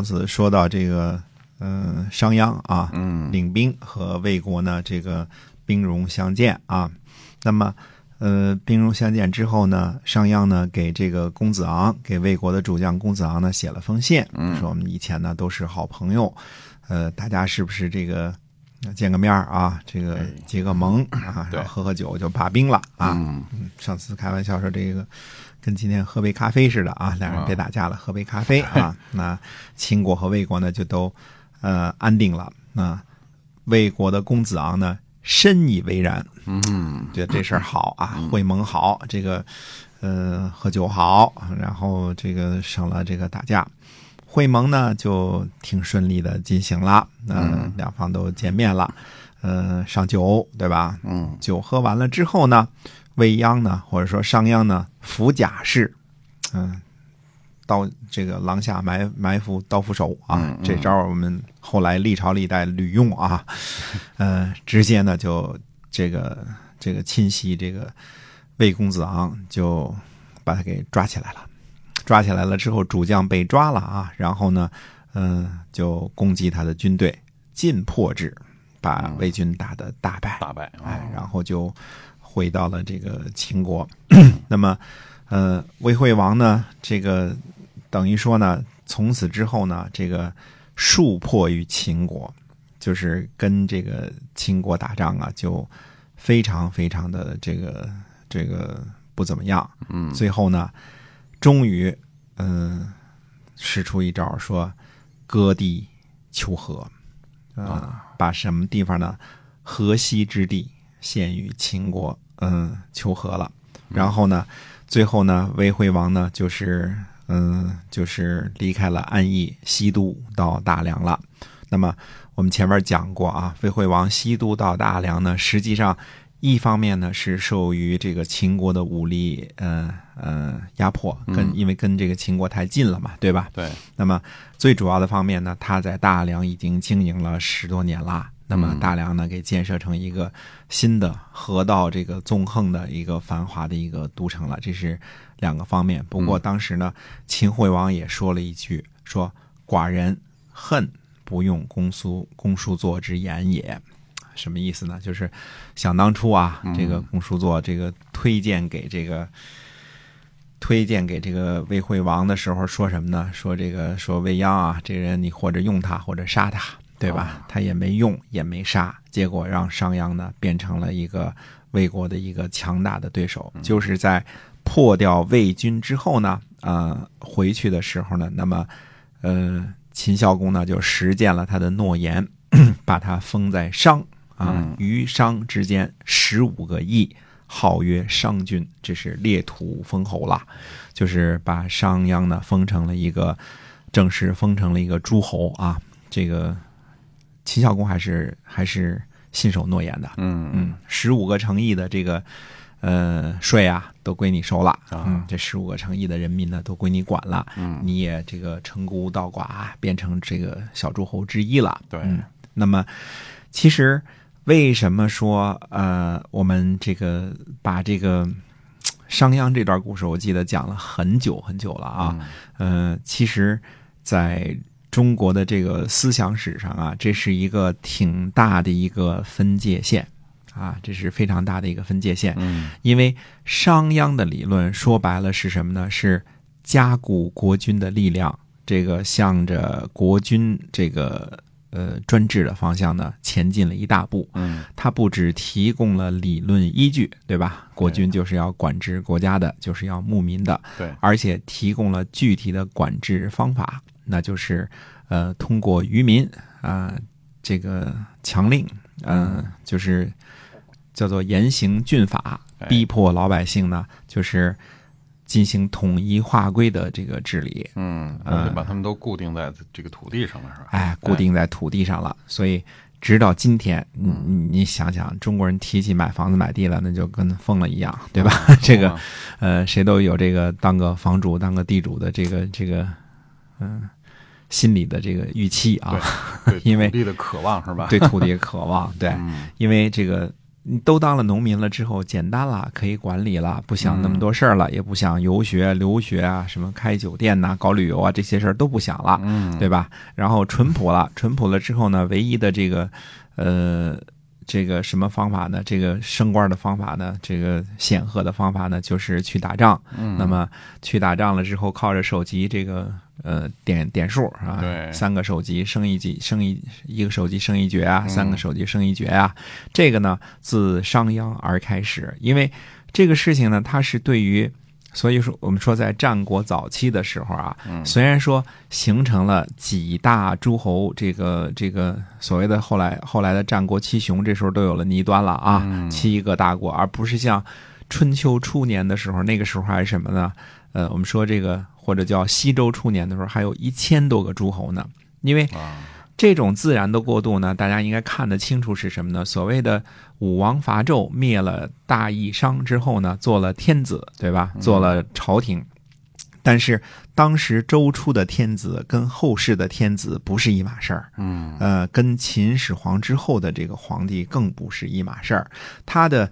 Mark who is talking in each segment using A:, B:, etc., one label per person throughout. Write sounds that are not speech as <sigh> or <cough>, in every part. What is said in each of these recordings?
A: 上次说到这个，嗯、商鞅啊，
B: 嗯。
A: 领兵和魏国呢，这个兵戎相见啊。那么，呃，兵戎相见之后呢，商鞅呢给这个公子昂，给魏国的主将公子昂呢写了封信，
B: 嗯。
A: 说我们以前呢都是好朋友，呃，大家是不是这个呃见个面啊，这个
B: 哎。
A: 结个盟啊，然后喝喝酒就罢兵了啊。上次开玩笑说这个跟今天喝杯咖啡似的啊，两人别打架了，喝杯咖啡啊。<laughs> 那秦国和魏国呢就都呃安定了。那魏国的公子昂呢深以为然，
B: 嗯
A: 觉得这事儿好啊，会盟好，这个呃喝酒好，然后这个省了这个打架。会盟呢就挺顺利的进行了，嗯、两方都见面了，呃，上酒对吧？
B: 嗯
A: 酒喝完了之后呢，未央呢，或者说商鞅呢，伏甲士，嗯、刀这个廊下埋埋伏刀斧手啊，
B: 嗯嗯。
A: 这招我们后来历朝历代屡用啊，<laughs> 呃，直接呢就这个这个侵袭这个魏公子昂，就把他给抓起来了。抓起来了之后，主将被抓了啊，然后呢，嗯、就攻击他的军队，尽破之，把魏军打得大败。
B: 大败啊
A: 哎，然后就回到了这个秦国。那么，呃，魏惠王呢，这个等于说呢，从此之后呢，这个树破于秦国，就是跟这个秦国打仗啊，就非常非常的这个这个不怎么样。
B: 嗯
A: 最后呢，终于，嗯、使出一招，说割地求和，啊、把什么地方呢？河西之地献与秦国，嗯，求和了。然后呢，最后呢，魏惠王呢，就是嗯，就是离开了安邑，西都到大梁了。那么我们前面讲过啊，魏惠王西都到大梁呢，实际上一方面呢是受于这个秦国的武力，呃呃压迫，跟因为跟这个秦国太近了嘛，对吧？
B: 对
A: 那么最主要的方面呢，他在大梁已经经营了十多年了。那么大梁呢，给建设成一个新的河道这个纵横的一个繁华的一个都城了，这是两个方面。不过当时呢，秦惠王也说了一句，说寡人恨不用公叔公叔座之言也。什么意思呢？就是想当初啊，这个公叔座这个推荐给这个推荐给这个魏惠王的时候说什么呢？说这个说未央啊，这人你或者用他或者杀他，对吧？他也没用也没杀，结果让商鞅呢变成了一个魏国的一个强大的对手。就是在破掉魏军之后呢，呃，回去的时候呢，那么呃，秦孝公呢就实践了他的诺言，<coughs> 把他封在商啊，于商之间十五个邑。号曰商君，这是列土封侯了，就是把商鞅呢封成了一个正式封成了一个诸侯啊。这个秦孝公还是还是信守诺言的，
B: 嗯
A: 嗯，十五个城邑的这个呃税啊，都归你收了，
B: 啊。
A: 嗯，这十五个城邑的人民呢，都归你管了，
B: 嗯。
A: 你也这个称孤道寡，变成这个小诸侯之一了，
B: 对。
A: 嗯，那么其实为什么说呃，我们这个把这个商鞅这段故事，我记得讲了很久很久了啊，呃，其实在中国的这个思想史上啊，这是一个挺大的一个分界线啊，这是非常大的一个分界线。
B: 嗯
A: 因为商鞅的理论说白了是什么呢？是加固国君的力量，这个向着国君这个呃专制的方向呢前进了一大步。
B: 嗯
A: 他不只提供了理论依据，对吧？国君就是要管制国家的，就是要牧民的，
B: 对
A: 而且提供了具体的管制方法，那就是呃通过渔民啊、这个强令，呃就是叫做严刑峻法，
B: 哎
A: 逼迫老百姓呢就是进行统一划归的这个治理。
B: 嗯，而且把他们都固定在这个土地上了，是吧？
A: 哎，固定在土地上了，所以直到今天，你你你想想，中国人提起买房子买地了，那就跟疯了一样，对吧？这个呃，谁都有这个当个房主、当个地主的这个这个嗯、心里的这个预期啊，
B: 对 <laughs>
A: 因为
B: 土地的渴望是吧？
A: 对土地的渴望，<laughs> 对，
B: 嗯
A: 因为这个你都当了农民了之后，简单了，可以管理了，不想那么多事儿了，也不想游学、留学啊，什么开酒店呐、搞旅游啊这些事儿都不想了，
B: 嗯，
A: 对吧？然后淳朴了，淳朴了之后呢，唯一的这个呃。这个什么方法呢？这个升官的方法呢？这个显赫的方法呢？就是去打仗。
B: 嗯，
A: 那么去打仗了之后，靠着手机这个呃点点数啊，
B: 对
A: 三个手机升一级，升一一个手机升一爵啊，
B: 嗯
A: 三个手机升一爵啊。这个呢，自商鞅而开始，因为这个事情呢，它是对于。所以说，我们说在战国早期的时候啊，
B: 嗯
A: 虽然说形成了几大诸侯，这个这个所谓的后来后来的战国七雄，这时候都有了倪端了啊，
B: 嗯
A: 七个大国，而不是像春秋初年的时候，那个时候还是什么呢？呃，我们说这个或者叫西周初年的时候，还有一千多个诸侯呢。因为
B: 啊，
A: 这种自然的过渡呢，大家应该看得清楚是什么呢？所谓的武王伐纣，灭了大义商之后呢，做了天子，对吧？做了朝廷。但是当时周初的天子跟后世的天子不是一码事儿，
B: 嗯
A: 呃，跟秦始皇之后的这个皇帝更不是一码事儿。他的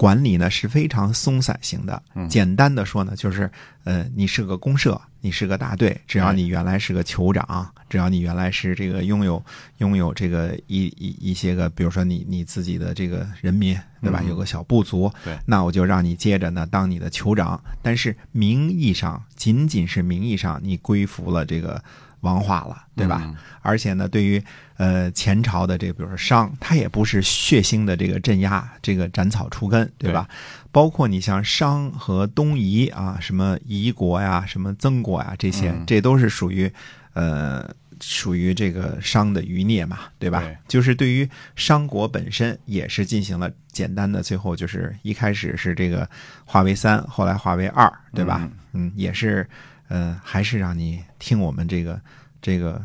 A: 管理呢是非常松散型的。
B: 嗯。
A: 简单的说呢，就是呃，你是个公社，你是个大队，只要你原来是个酋长，只要你原来是这个拥有拥有这个一一一些个，比如说你你自己的这个人民，对吧？
B: 嗯。
A: 有个小部族，
B: 对。
A: 那我就让你接着呢当你的酋长，但是名义上仅仅是名义上你归服了这个王化了，对吧？
B: 嗯
A: 而且呢，对于呃前朝的这个，比如说商，它也不是血腥的这个镇压，这个斩草除根，对吧？包括你像商和东夷啊，什么夷国呀，什么曾国呀，这些，
B: 嗯
A: 这都是属于呃属于这个商的余孽嘛，对吧？
B: 对
A: 就是对于商国本身也是进行了简单的，最后就是一开始是这个化为三，后来化为二，对吧？
B: 嗯
A: 嗯，也是，呃，还是让你听我们这个这个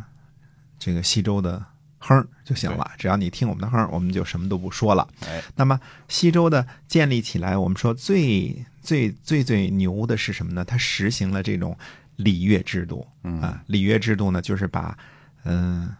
A: 这个西周的哼就行了，只要你听我们的哼，我们就什么都不说了。
B: 哎，
A: 那么西周的建立起来，我们说最最最最牛的是什么呢？它实行了这种礼乐制度
B: 嗯
A: 啊，礼乐制度呢，就是把嗯、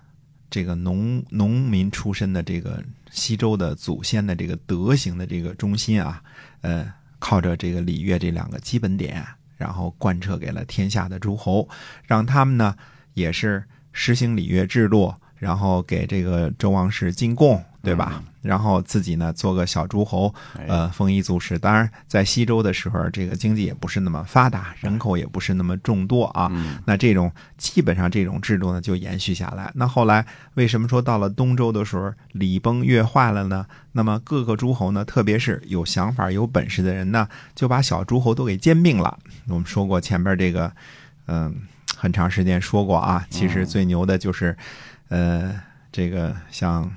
A: 这个农农民出身的这个西周的祖先的这个德行的这个中心啊，呃，靠着这个礼乐这两个基本点，然后贯彻给了天下的诸侯，让他们呢也是实行礼乐制度，然后给这个周王室进贡，对吧？然后自己呢做个小诸侯，
B: 哎
A: 呃，丰衣足食。当然，在西周的时候，这个经济也不是那么发达，人口也不是那么众多啊。
B: 嗯
A: 那这种基本上这种制度呢就延续下来。那后来为什么说到了东周的时候礼崩乐坏了呢？那么各个诸侯呢，特别是有想法、有本事的人呢，就把小诸侯都给兼并了。我们说过前边这个，嗯、很长时间说过啊。其实最牛的就是，呃，这个像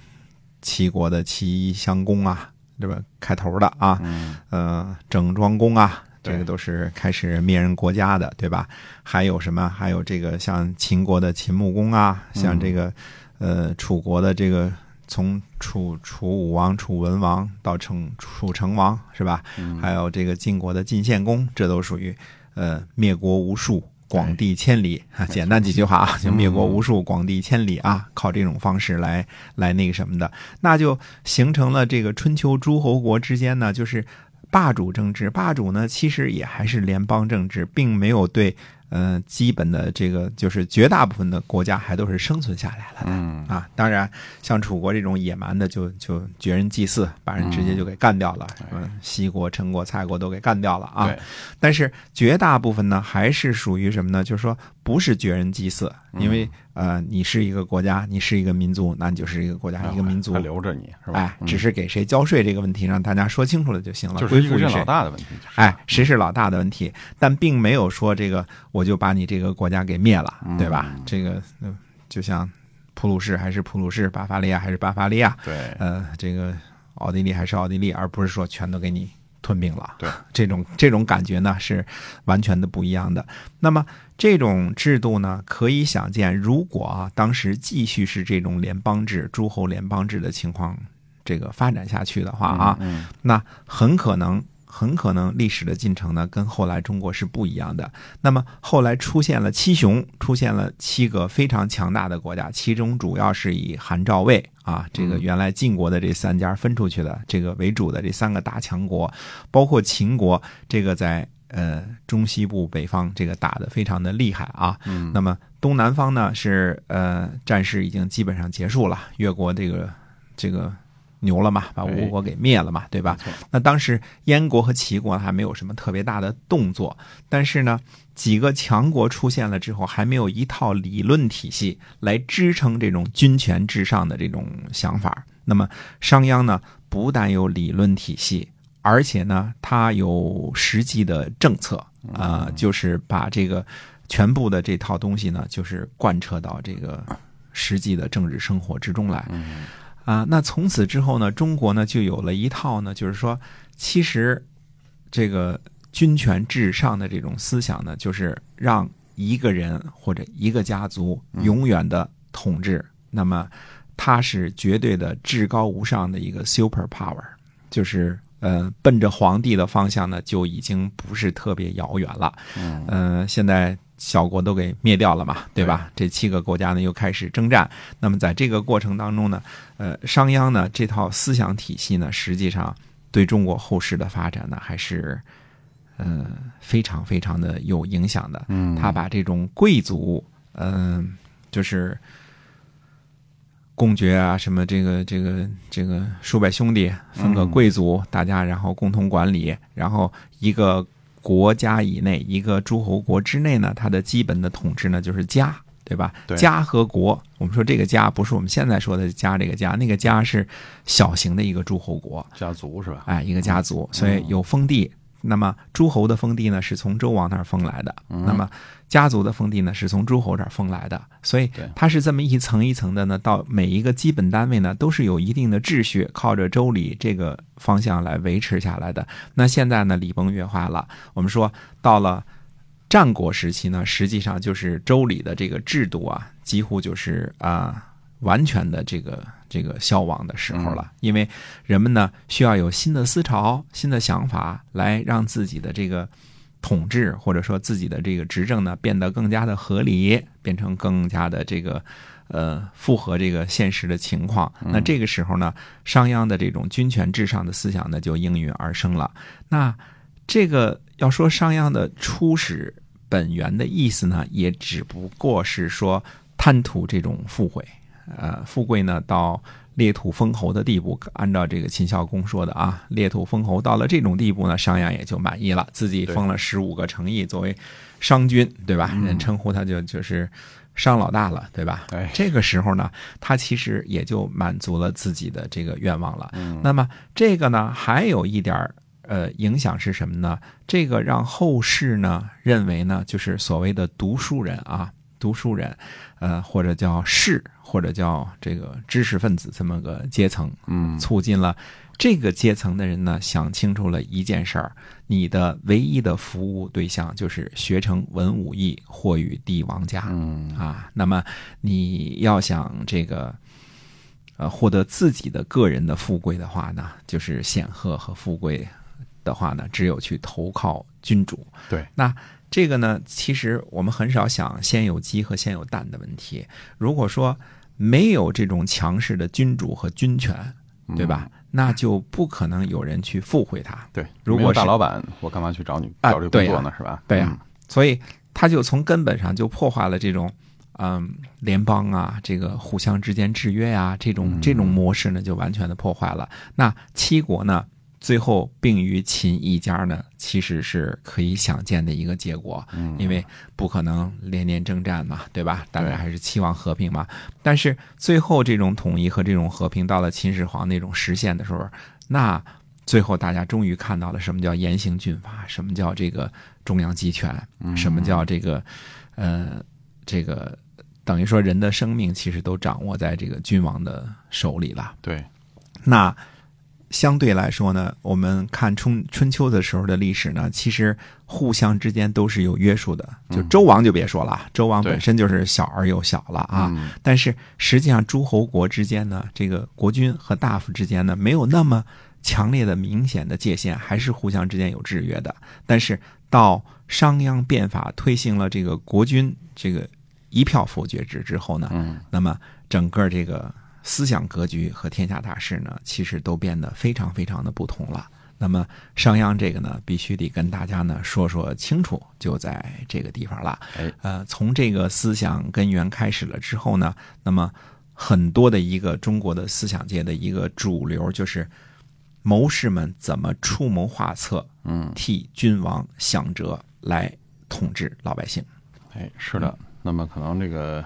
A: 齐国的齐襄公啊，对吧？开头的啊，
B: 嗯
A: 呃，整庄公啊，这个都是开始灭人国家的，对吧？还有什么？还有这个像秦国的秦穆公啊，像这个呃楚国的这个从楚楚武王、楚文王到成楚成王，是吧？
B: 嗯
A: 还有这个晋国的晋献公，这都属于呃灭国无数。广地千里啊，简单几句话啊，就灭国无数，广地千里啊，靠这种方式来来那个什么的，那就形成了这个春秋诸侯国之间呢，就是霸主政治。霸主呢，其实也还是联邦政治，并没有对呃基本的这个就是绝大部分的国家还都是生存下来了的。
B: 嗯
A: 啊，当然，像楚国这种野蛮的就，就绝人祭祀，把人直接就给干掉了。嗯，西国、陈国、蔡国都给干掉了啊。
B: 对，
A: 但是绝大部分呢，还是属于什么呢？就是说，不是绝人祭祀，因为、呃，你是一个国家，你是一个民族，那你就是一个国家、一个民族。
B: 还。留着你是吧？
A: 哎，
B: 嗯。
A: 只是给谁交税这个问题，让大家说清楚了就行了，
B: 就是一个老大的问题，就是。
A: 哎，谁是老大的问题，但并没有说这个我就把你这个国家给灭了，
B: 嗯。
A: 对吧？这个呃就像普鲁士还是普鲁士，巴伐利亚还是巴伐利亚，
B: 对，
A: 呃，这个奥地利还是奥地利，而不是说全都给你吞并了。
B: 对，
A: 这种这种感觉呢是完全的不一样的。那么这种制度呢，可以想见，如果啊当时继续是这种联邦制、诸侯联邦制的情况，这个发展下去的话啊，
B: 嗯，
A: 那很可能很可能历史的进程呢，跟后来中国是不一样的。那么后来出现了七雄，出现了七个非常强大的国家，其中主要是以韩赵魏啊这个原来晋国的这三家分出去的这个为主的这三个大强国，包括秦国这个在呃中西部北方这个打的非常的厉害啊。
B: 嗯，
A: 那么东南方呢是呃战事已经基本上结束了，越国这个这个。牛了嘛，把吴国给灭了嘛，对吧？那当时燕国和齐国还没有什么特别大的动作，但是呢，几个强国出现了之后，还没有一套理论体系来支撑这种君权至上的这种想法。那么商鞅呢，不但有理论体系，而且呢，他有实际的政策啊，就是把这个全部的这套东西呢，就是贯彻到这个实际的政治生活之中来。啊，那从此之后呢，中国呢就有了一套呢，就是说，其实这个君权至上的这种思想呢，就是让一个人或者一个家族永远的统治，那么他是绝对的至高无上的一个 super power，就是呃，奔着皇帝的方向呢，就已经不是特别遥远了。嗯，现在。小国都给灭掉了嘛，对吧？这七个国家呢又开始征战。那么在这个过程当中呢，呃，商鞅呢这套思想体系呢，实际上对中国后世的发展呢，还是嗯非常非常的有影响的。
B: 嗯，
A: 他把这种贵族，嗯，就是公爵啊，什么这个这个这个数百兄弟分个贵族，大家然后共同管理，然后一个。国家以内，一个诸侯国之内呢，它的基本的统治呢就是家，对吧？家和国，我们说这个家不是我们现在说的家这个家，那个家是小型的一个诸侯国，
B: 家族是吧？
A: 哎，一个家族，所以有封地。那么诸侯的封地呢，是从周王那儿封来的。那么家族的封地呢，是从诸侯这儿封来的。所以它是这么一层一层的呢，到每一个基本单位呢，都是有一定的秩序，靠着周礼这个方向来维持下来的。那现在呢，礼崩乐坏了。我们说到了战国时期呢，实际上就是周礼的这个制度啊，几乎就是啊。完全的这个这个消亡的时候了，因为人们呢需要有新的思潮、新的想法，来让自己的这个统治或者说自己的这个执政呢变得更加的合理，变成更加的这个呃符合这个现实的情况。那这个时候呢，商鞅的这种君权至上的思想呢就应运而生了。那这个要说商鞅的初始本源的意思呢，也只不过是说贪图这种富贵。呃，富贵呢，到裂土封侯的地步，按照这个秦孝公说的啊，裂土封侯到了这种地步呢，商鞅也就满意了，自己封了十五个城邑作为商君，对吧？人称呼他就就是商老大了，对吧？这个时候呢，他其实也就满足了自己的这个愿望了。那么这个呢，还有一点呃影响是什么呢？这个让后世呢认为呢，就是所谓的读书人啊。读书人，呃，或者叫士，或者叫这个知识分子，这么个阶层，
B: 嗯，
A: 促进了这个阶层的人呢，想清楚了一件事儿：你的唯一的服务对象就是学成文武艺，或与帝王家，
B: 嗯
A: 啊，那么你要想这个，呃，获得自己的个人的富贵的话呢，就是显赫和富贵的话呢，只有去投靠君主。
B: 对，
A: 那。这个呢，其实我们很少想先有鸡和先有蛋的问题。如果说没有这种强势的君主和军权，对吧？那就不可能有人去附会他。
B: 对，
A: 如果
B: 大老板，我干嘛去找你找这工作呢？是吧？
A: 对呀，所以他就从根本上就破坏了这种嗯联邦啊，这个互相之间制约呀，这种这种模式呢，就完全的破坏了。那七国呢？最后并于秦一家呢，其实是可以想见的一个结果，因为不可能连年征战嘛，对吧？大家还是期望和平嘛。但是最后这种统一和这种和平到了秦始皇那种实现的时候，那最后大家终于看到了什么叫严刑峻法，什么叫这个中央集权，什么叫这个呃这个等于说人的生命其实都掌握在这个君王的手里了。
B: 对，
A: 那。相对来说呢，我们看春春秋的时候的历史呢，其实互相之间都是有约束的。就周王就别说了，周王本身就是小而又小了啊。但是实际上诸侯国之间呢，这个国君和大夫之间呢，没有那么强烈的、明显的界限，还是互相之间有制约的。但是到商鞅变法推行了这个国君这个一票否决制之后呢，
B: 嗯
A: 那么整个这个思想格局和天下大事呢，其实都变得非常非常的不同了。那么商鞅这个呢，必须得跟大家呢说说清楚，就在这个地方了。
B: 哎，
A: 呃，从这个思想根源开始了之后呢，那么很多的一个中国的思想界的一个主流就是谋士们怎么出谋划策，
B: 嗯，
A: 替君王想辙来统治老百姓。
B: 哎，是的。那么可能这个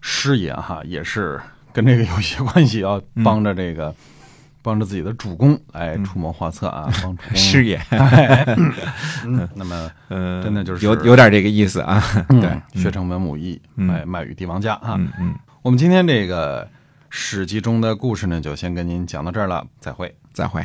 B: 师爷哈也是跟这个有一些关系，要帮着这个、帮着自己的主公来出谋划策啊，<laughs> 帮主公
A: 师爷，
B: 嗯，那么
A: 呃，
B: 真的就是
A: 有有点这个意思啊。对，
B: 嗯学成文武艺，
A: 嗯
B: 卖卖与帝王家啊。
A: 嗯嗯，
B: 我们今天这个史记中的故事呢，就先跟您讲到这儿了，再会。
A: 再会。